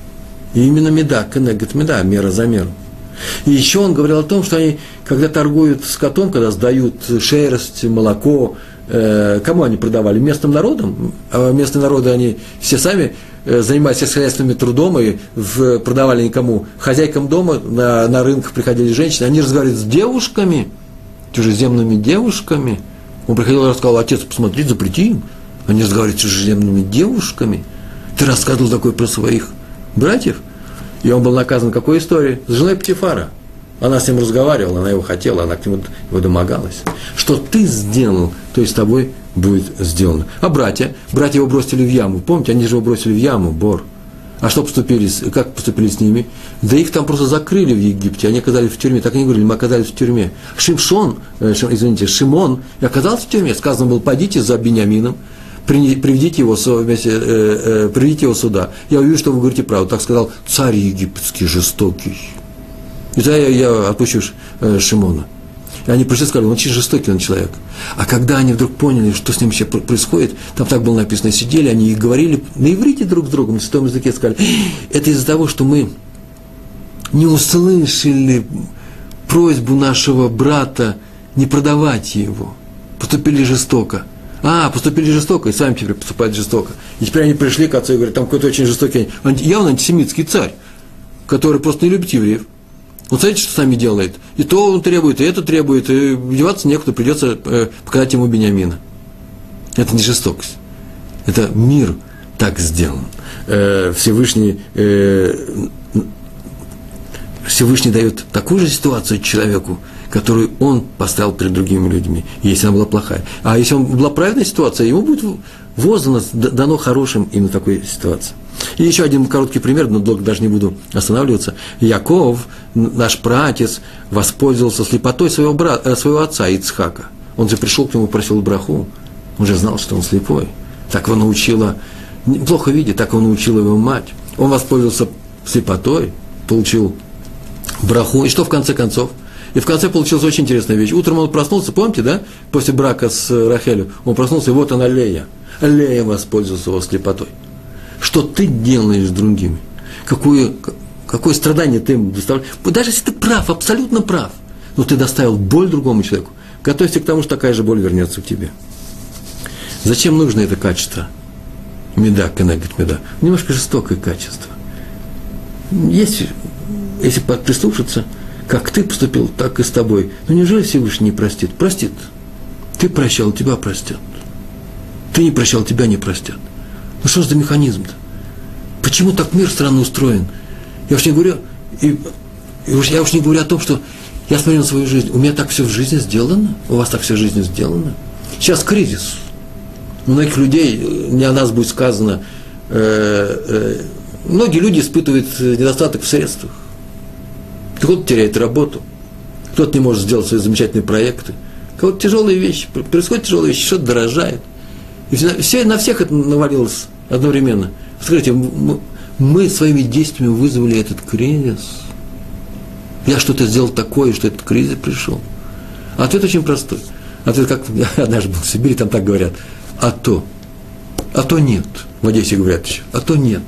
И именно меда, кенегет меда, мера за меру. И еще он говорил о том, что они, когда торгуют скотом, когда сдают шерсть, молоко, э, кому они продавали? Местным народам. А местные народы, они все сами э, занимались сельскохозяйственным трудом и в, продавали никому. Хозяйкам дома на, на рынках приходили женщины, они разговаривали с девушками, чужеземными девушками. Он приходил и рассказал, отец, посмотри, запрети им. Они разговаривают с чужеземными девушками. Ты рассказывал такое про своих братьев, и он был наказан какой историей? С женой Птифара. Она с ним разговаривала, она его хотела, она к нему его домогалась. Что ты сделал, то и с тобой будет сделано. А братья? Братья его бросили в яму. Помните, они же его бросили в яму, Бор. А что поступили, как поступили с ними? Да их там просто закрыли в Египте, они оказались в тюрьме. Так они говорили, мы оказались в тюрьме. Шимшон, э, извините, Шимон оказался в тюрьме. Сказано было, пойдите за Бениамином, приведите его, вместе, э, э, приведите его сюда. Я увижу, что вы говорите правду. Так сказал царь египетский, жестокий. И тогда я, я отпущу э, Шимона. И они пришли и сказали, он очень жестокий он человек. А когда они вдруг поняли, что с ним вообще происходит, там так было написано, сидели, они и говорили на иврите друг с другом, на святом языке сказали, это из-за того, что мы не услышали просьбу нашего брата не продавать его. Поступили жестоко. А, поступили жестоко, и сами теперь поступают жестоко. И теперь они пришли к отцу и говорят, там какой-то очень жестокий, явно антисемитский царь, который просто не любит евреев. Он смотрите, что сами делает. И то он требует, и это требует, и деваться некуда, придется э, показать ему Бениамина. Это не жестокость. Это мир так сделан. Э, Всевышний, э, Всевышний дает такую же ситуацию человеку, которую он поставил перед другими людьми, если она была плохая. А если была правильная ситуация, ему будет воздано, дано хорошим именно такой ситуации. И еще один короткий пример, но долго даже не буду останавливаться. Яков, наш братец, воспользовался слепотой своего, брата, э, своего отца Ицхака. Он же пришел к нему, просил браху. Он же знал, что он слепой. Так его научила, плохо видит, так его научила его мать. Он воспользовался слепотой, получил браху. И что в конце концов? И в конце получилась очень интересная вещь. Утром он проснулся, помните, да, после брака с Рахелью, он проснулся, и вот она Лея. Лея воспользовался его слепотой что ты делаешь с другими, какое, какое страдание ты им доставляешь. Даже если ты прав, абсолютно прав, но ты доставил боль другому человеку, готовься к тому, что такая же боль вернется к тебе. Зачем нужно это качество? Меда, кенегет меда. Немножко жестокое качество. Есть, если прислушаться, как ты поступил, так и с тобой. Но неужели Всевышний не простит? Простит. Ты прощал, тебя простят. Ты не прощал, тебя не простят. Ну что за механизм-то? Почему так мир странно устроен? Я уж не говорю, и, и уж, я уж не говорю о том, что я смотрю на свою жизнь. У меня так все в жизни сделано, у вас так все в жизни сделано. Сейчас кризис. У многих людей, не о нас будет сказано, э, э, многие люди испытывают недостаток в средствах. Кто-то теряет работу, кто-то не может сделать свои замечательные проекты. Кого-то тяжелые вещи, происходят тяжелые вещи, что-то дорожает. И все, на всех это навалилось одновременно. Скажите, мы своими действиями вызвали этот кризис. Я что-то сделал такое, что этот кризис пришел. Ответ очень простой. Ответ, как однажды был в Сибири, там так говорят. А то. А то нет. В Одессе говорят еще. А то нет.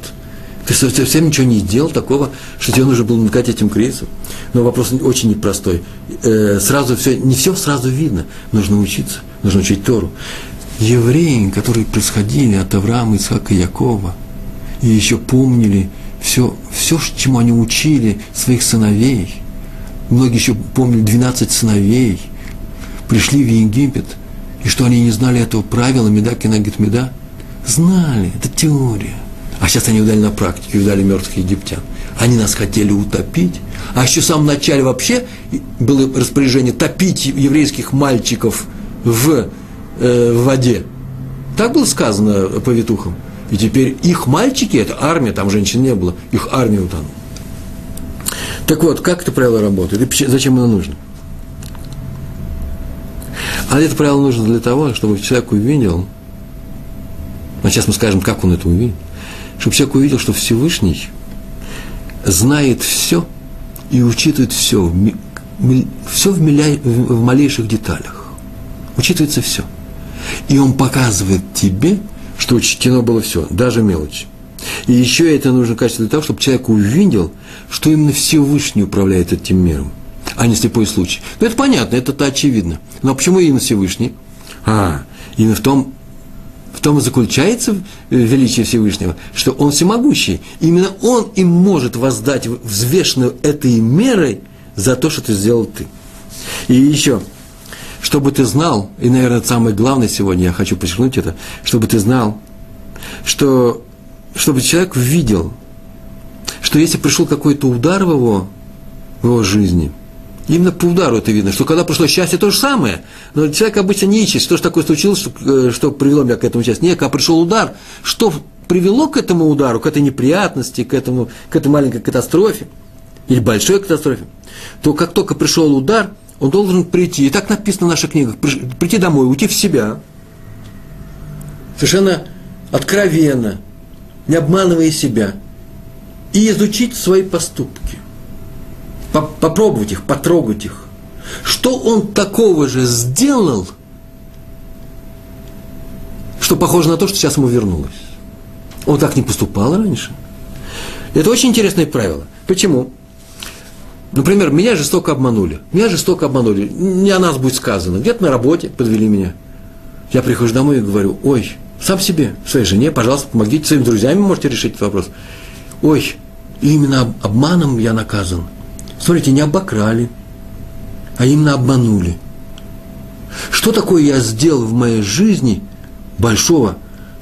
Ты совсем ничего не сделал такого, что тебе нужно было накать этим кризисом. Но вопрос очень непростой. Э, сразу все, не все сразу видно. Нужно учиться. Нужно учить Тору евреи, которые происходили от Авраама, Исаака и Якова, и еще помнили все, все, чему они учили своих сыновей. Многие еще помнили 12 сыновей, пришли в Египет, и что они не знали этого правила Меда Кенагит Меда? Знали, это теория. А сейчас они удали на практике, удали мертвых египтян. Они нас хотели утопить. А еще в самом начале вообще было распоряжение топить еврейских мальчиков в э, в воде. Так было сказано повитухам. И теперь их мальчики, это армия, там женщин не было, их армия утонула. Так вот, как это правило работает и зачем оно нужно? А это правило нужно для того, чтобы человек увидел, а сейчас мы скажем, как он это увидел, чтобы человек увидел, что Всевышний знает все и учитывает все, все в, миля, в малейших деталях. Учитывается все – и он показывает тебе, что учтено было все, даже мелочь. И еще это нужно качество для того, чтобы человек увидел, что именно Всевышний управляет этим миром, а не слепой случай. Ну, это понятно, это-то очевидно. Но почему именно Всевышний? А, именно в том, в том и заключается величие Всевышнего, что Он всемогущий. Именно Он им может воздать взвешенную этой мерой за то, что ты сделал ты. И еще – чтобы ты знал, и, наверное, самое главное сегодня, я хочу подчеркнуть это, чтобы ты знал, что, чтобы человек видел, что если пришел какой-то удар в его, в его жизни, именно по удару это видно, что когда пришло счастье, то же самое. Но человек обычно не ищет, что же такое случилось, что, э, что привело меня к этому счастью. Нет, когда пришел удар, что привело к этому удару, к этой неприятности, к, этому, к этой маленькой катастрофе, или большой катастрофе, то как только пришел удар – он должен прийти, и так написано в наших книгах, прийти домой, уйти в себя, совершенно откровенно, не обманывая себя, и изучить свои поступки, попробовать их, потрогать их. Что он такого же сделал, что похоже на то, что сейчас ему вернулось. Он так не поступал раньше. Это очень интересное правило. Почему? Например, меня жестоко обманули. Меня жестоко обманули. Не о нас будет сказано. Где-то на работе подвели меня. Я прихожу домой и говорю, ой, сам себе, своей жене, пожалуйста, помогите, своим друзьям можете решить этот вопрос. Ой, именно обманом я наказан. Смотрите, не обокрали, а именно обманули. Что такое я сделал в моей жизни большого,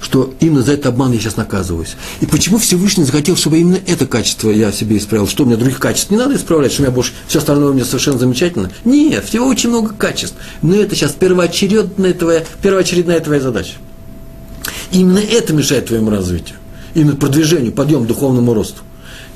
что именно за этот обман я сейчас наказываюсь. И почему Всевышний захотел, чтобы именно это качество я себе исправил? Что у меня других качеств не надо исправлять, что у меня больше все остальное у меня совершенно замечательно? Нет, всего очень много качеств. Но это сейчас первоочередная твоя, первоочередная твоя задача. И именно это мешает твоему развитию, именно продвижению, подъему, духовному росту.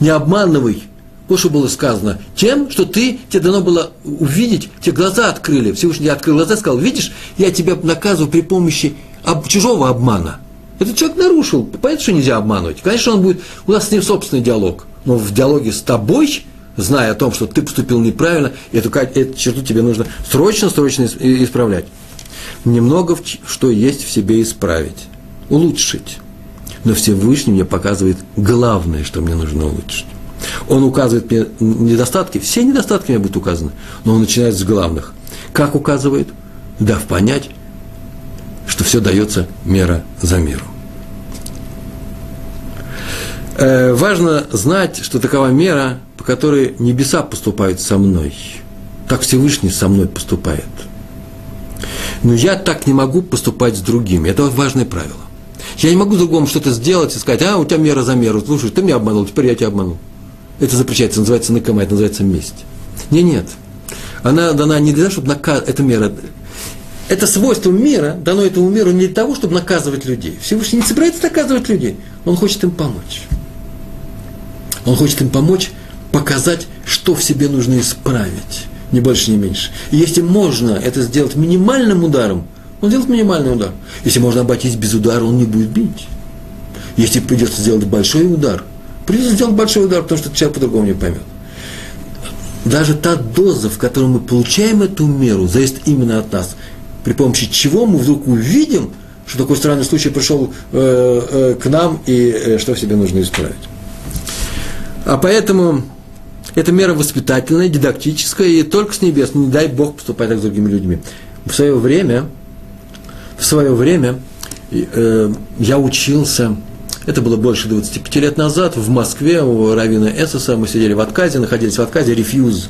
Не обманывай вот что было сказано. Тем, что ты, тебе дано было увидеть, тебе глаза открыли. Всевышний открыл глаза и сказал, видишь, я тебя наказываю при помощи об, чужого обмана. Этот человек нарушил. Понятно, что нельзя обманывать. Конечно, он будет, у нас с ним собственный диалог. Но в диалоге с тобой, зная о том, что ты поступил неправильно, эту, эту черту тебе нужно срочно, срочно исправлять. Немного, что есть в себе исправить, улучшить. Но Всевышний мне показывает главное, что мне нужно улучшить. Он указывает мне недостатки, все недостатки мне будут указаны, но он начинает с главных. Как указывает? Дав понять, что все дается мера за миру. Э, важно знать, что такова мера, по которой небеса поступают со мной. Так Всевышний со мной поступает. Но я так не могу поступать с другими. Это важное правило. Я не могу другому что-то сделать и сказать, а, у тебя мера за меру, слушай, ты меня обманул, теперь я тебя обманул. Это запрещается, называется накама, это называется месть. Не, нет. Она дана не для того, чтобы наказывать, эта мера, это свойство мира дано этому миру не для того, чтобы наказывать людей. Всевышний не собирается наказывать людей, он хочет им помочь. Он хочет им помочь показать, что в себе нужно исправить, ни больше, ни меньше. И если можно это сделать минимальным ударом, он делает минимальный удар. Если можно обойтись без удара, он не будет бить. Если придется сделать большой удар – Придется сделать большой удар, потому что человек по-другому не поймет. Даже та доза, в которой мы получаем эту меру, зависит именно от нас. При помощи чего мы вдруг увидим, что такой странный случай пришел э, э, к нам и э, что в себе нужно исправить. А поэтому эта мера воспитательная, дидактическая, и только с небес, не дай Бог поступать так с другими людьми. В свое время, в свое время э, я учился это было больше 25 лет назад в Москве у Равина Эссоса. Мы сидели в отказе, находились в отказе, рефьюз.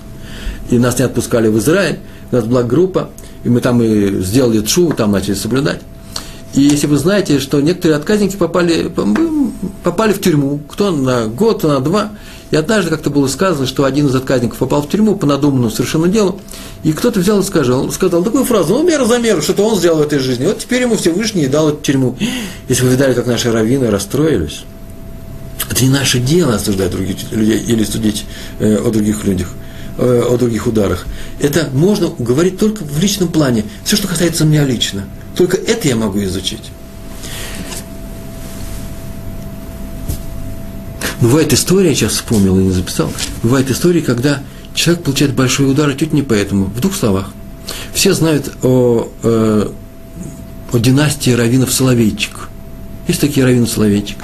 И нас не отпускали в Израиль. У нас была группа, и мы там и сделали тшу, там начали соблюдать. И если вы знаете, что некоторые отказники попали, попали в тюрьму, кто на год, кто на два, и однажды как-то было сказано, что один из отказников попал в тюрьму по надуманному совершенно делу, и кто-то взял и сказал, сказал такую фразу, ну, мера за меру, что-то он сделал в этой жизни, вот теперь ему Всевышний дал эту тюрьму. Если вы видали, как наши раввины расстроились, это не наше дело осуждать других людей или судить э, о других людях, э, о других ударах. Это можно говорить только в личном плане, все, что касается меня лично. Только это я могу изучить. Бывает история, я сейчас вспомнил и не записал, бывает история, когда человек получает большой удар, чуть не поэтому. В двух словах. Все знают о, э, о династии раввинов Соловейчик. Есть такие раввины Соловейчик.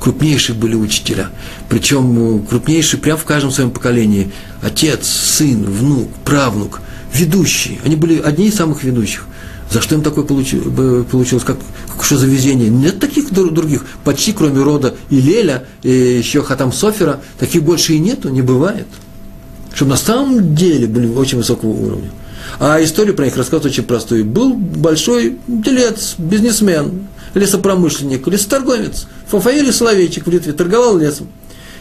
Крупнейшие были учителя. Причем э, крупнейшие прямо в каждом своем поколении. Отец, сын, внук, правнук. Ведущие. Они были одни из самых ведущих. За что им такое получилось? Как, что за везение? Нет таких других. Почти кроме рода Илеля, и еще Хатам Софера, таких больше и нету, не бывает. Чтобы на самом деле были очень высокого уровня. А историю про них рассказывают очень простую. Был большой делец, бизнесмен, лесопромышленник, лесоторговец, Фафаэль Соловейчик в Литве, торговал лесом.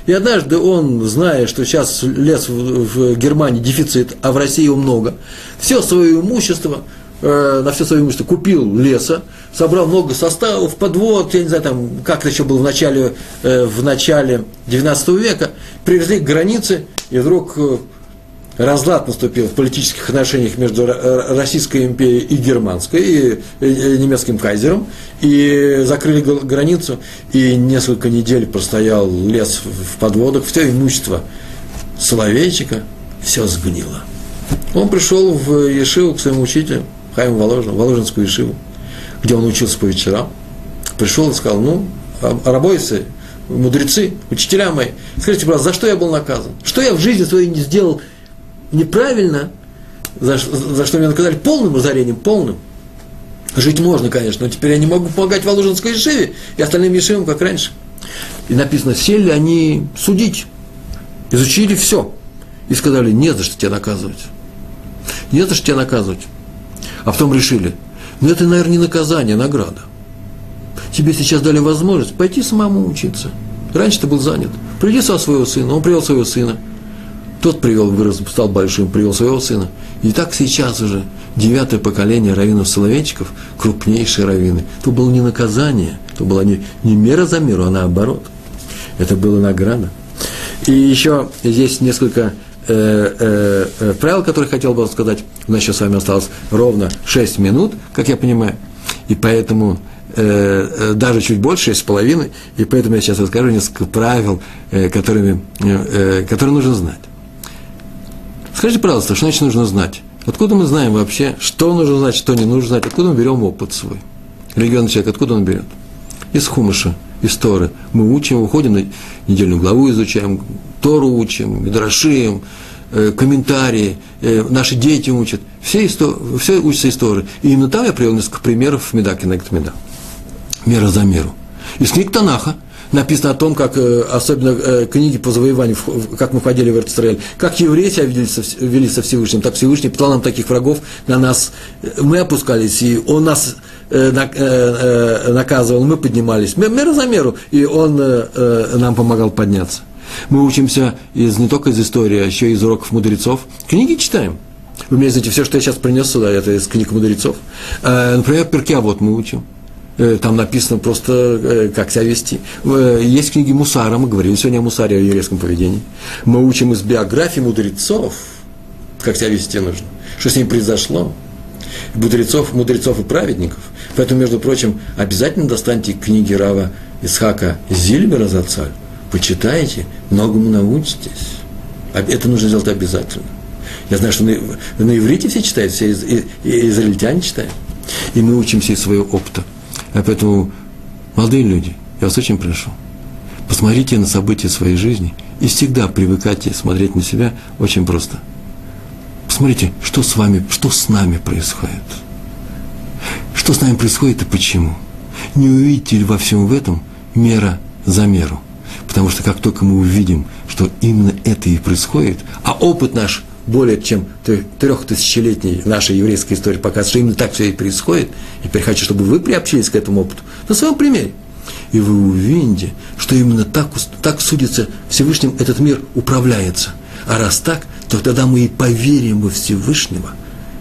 И однажды он, зная, что сейчас лес в, в Германии дефицит, а в России его много, все свое имущество Э, на все свое имущество купил леса, собрал много составов, подвод, я не знаю, там, как это еще было в начале, э, в начале 19 века, привезли к границе, и вдруг э, разлад наступил в политических отношениях между Российской империей и Германской, и, немецким кайзером, и закрыли границу, и несколько недель простоял лес в подводах, все имущество Соловейчика, все сгнило. Он пришел в Ешиву к своему учителю, Хайм Воложин, Воложинскую Ишиву, где он учился по вечерам, пришел и сказал, ну, арабойцы, мудрецы, учителя мои, скажите, брат, за что я был наказан? Что я в жизни своей не сделал неправильно, за, за что меня наказали полным озарением, полным. Жить можно, конечно, но теперь я не могу помогать Воложенской Ешиве и остальным Ешивам, как раньше. И написано, сели они судить, изучили все. И сказали, не за что тебя наказывать. Не за что тебя наказывать. А потом решили, ну это, наверное, не наказание, а награда. Тебе сейчас дали возможность пойти самому учиться. Раньше ты был занят. Приди со своего сына. Он привел своего сына. Тот привел, вырос, стал большим, привел своего сына. И так сейчас уже девятое поколение раввинов-соловейчиков, крупнейшие раввины. То было не наказание, то была не, не мера за меру, а наоборот. Это была награда. И еще здесь несколько э, э, э, правил, которые хотел бы сказать. У нас сейчас с вами осталось ровно 6 минут, как я понимаю. И поэтому э, э даже чуть больше, 6,5. И поэтому я сейчас расскажу несколько правил, которыми, которые нужно знать. Скажите, пожалуйста, что значит нужно знать? Откуда мы знаем вообще, что нужно знать, что не нужно знать? Откуда мы берем опыт свой? Религиозный человек, откуда он берет? Из хумыша, из Торы. Мы учим, выходим на недельную главу, изучаем, Тору учим, Мидрашим, э, комментарии, э, наши дети учат. Все, истор, все учатся из Торы. И именно там я привел несколько примеров Меда, Меда. Мера за меру. Из книг Танаха – написано о том, как, э, особенно э, книги по завоеванию, как мы входили в Израиль, как евреи себя вели со, Всевышним, так Всевышний послал нам таких врагов на нас. Мы опускались, и он нас э, наказывал, мы поднимались. Мера за меру, и он нам помогал подняться. Мы учимся из, не только из истории, а еще из уроков мудрецов. Книги читаем. Вы мне знаете, все, что я сейчас принес сюда, это из книг мудрецов. Например, перкя вот мы учим. Э, там написано просто, э, как себя вести. Э, есть книги Мусара, мы говорили сегодня о Мусаре, о еврейском поведении. Мы учим из биографии мудрецов, как себя вести нужно, что с ним произошло. Мудрецов, мудрецов и праведников. Поэтому, между прочим, обязательно достаньте книги Рава Исхака Зильбера Зацаль, почитайте, многому научитесь. Это нужно сделать обязательно. Я знаю, что на, на иврите все читают, все из, из, израильтяне читают. И мы учимся из своего опыта. А поэтому, молодые люди, я вас очень прошу, посмотрите на события своей жизни и всегда привыкайте смотреть на себя очень просто. Посмотрите, что с вами, что с нами происходит. Что с нами происходит и почему. Не увидите ли во всем в этом мера за меру. Потому что как только мы увидим, что именно это и происходит, а опыт наш более чем трехтысячелетней нашей еврейской истории показывает, что именно так все и происходит. И теперь хочу, чтобы вы приобщились к этому опыту на своем примере. И вы увидите, что именно так, так судится Всевышним этот мир управляется. А раз так, то тогда мы и поверим во Всевышнего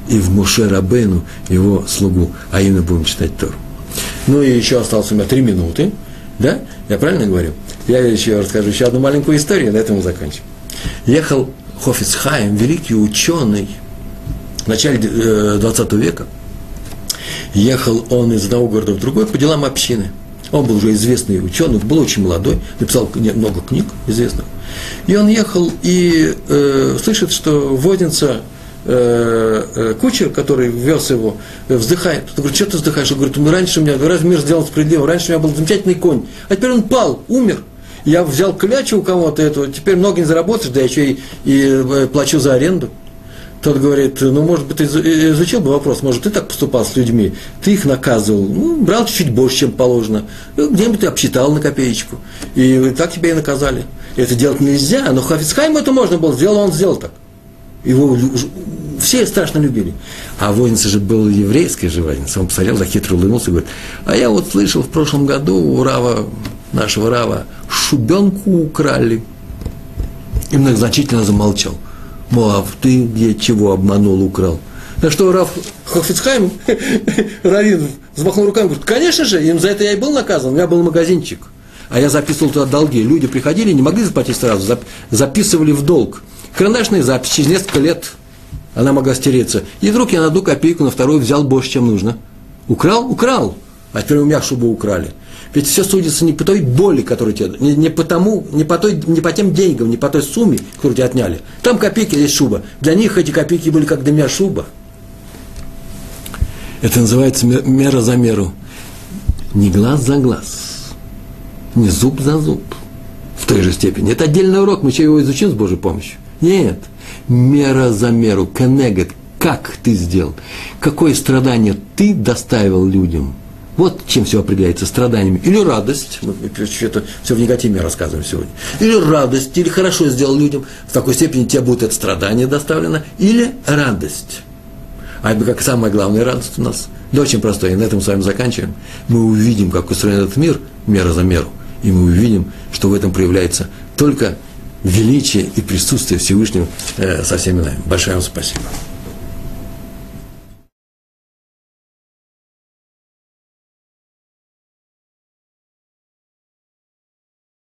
и в Моше Рабену, его слугу, а именно будем читать Тору. Ну и еще осталось у меня три минуты, да? Я правильно говорю? Я еще расскажу еще одну маленькую историю, на этом мы закончим. Ехал Хофицхайм, великий ученый, в начале 20 э, века, ехал он из одного города в другой по делам общины. Он был уже известный ученый, был очень молодой, написал много книг известных. И он ехал и э, слышит, что водится э, э, кучер, который вез его, вздыхает. Он говорит, что ты вздыхаешь? Он говорит, ну раньше у меня, разве мир сделал справедливо, раньше у меня был замечательный конь, а теперь он пал, умер я взял клячу у кого-то этого, теперь много не заработаешь, да еще и, и э, плачу за аренду. Тот говорит, ну, может быть, ты изучил бы вопрос, может, ты так поступал с людьми, ты их наказывал, ну, брал чуть-чуть больше, чем положено, ну, где-нибудь ты обсчитал на копеечку, и так тебя и наказали. Это делать нельзя, но Хафицхайму это можно было, сделал он, сделал так. Его все страшно любили. А воинца же был еврейский же воинец. Он посмотрел, так хитро улыбнулся и говорит, а я вот слышал в прошлом году у Рава, нашего Рава, шубенку украли. И многозначительно замолчал. Мол, ты где чего обманул, украл? На что Раф Хофицхайм, Равин, взмахнул руками, говорит, конечно же, им за это я и был наказан, у меня был магазинчик. А я записывал туда долги. Люди приходили, не могли заплатить сразу, записывали в долг. Карандашные записи, через несколько лет она могла стереться. И вдруг я на одну копейку, на вторую взял больше, чем нужно. Украл? Украл. А теперь у меня шубу украли. Ведь все судится не по той боли, которую тебе, не, не, по тому, не, по той, не по тем деньгам, не по той сумме, которую тебе отняли. Там копейки, есть шуба. Для них эти копейки были как для меня шуба. Это называется мера за меру. Не глаз за глаз, не зуб за зуб в той же степени. Это отдельный урок, мы еще его изучим с Божьей помощью. Нет, мера за меру, кенегет, как ты сделал, какое страдание ты доставил людям. Вот чем все определяется страданиями. Или радость, мы это все в негативе рассказываем сегодня. Или радость, или хорошо сделал людям, в такой степени тебе будет это страдание доставлено, или радость. А это как самая главная радость у нас. Да очень простое, и на этом с вами заканчиваем. Мы увидим, как устроен этот мир, мера за меру, и мы увидим, что в этом проявляется только величие и присутствие Всевышнего э, со всеми нами. Большое вам спасибо.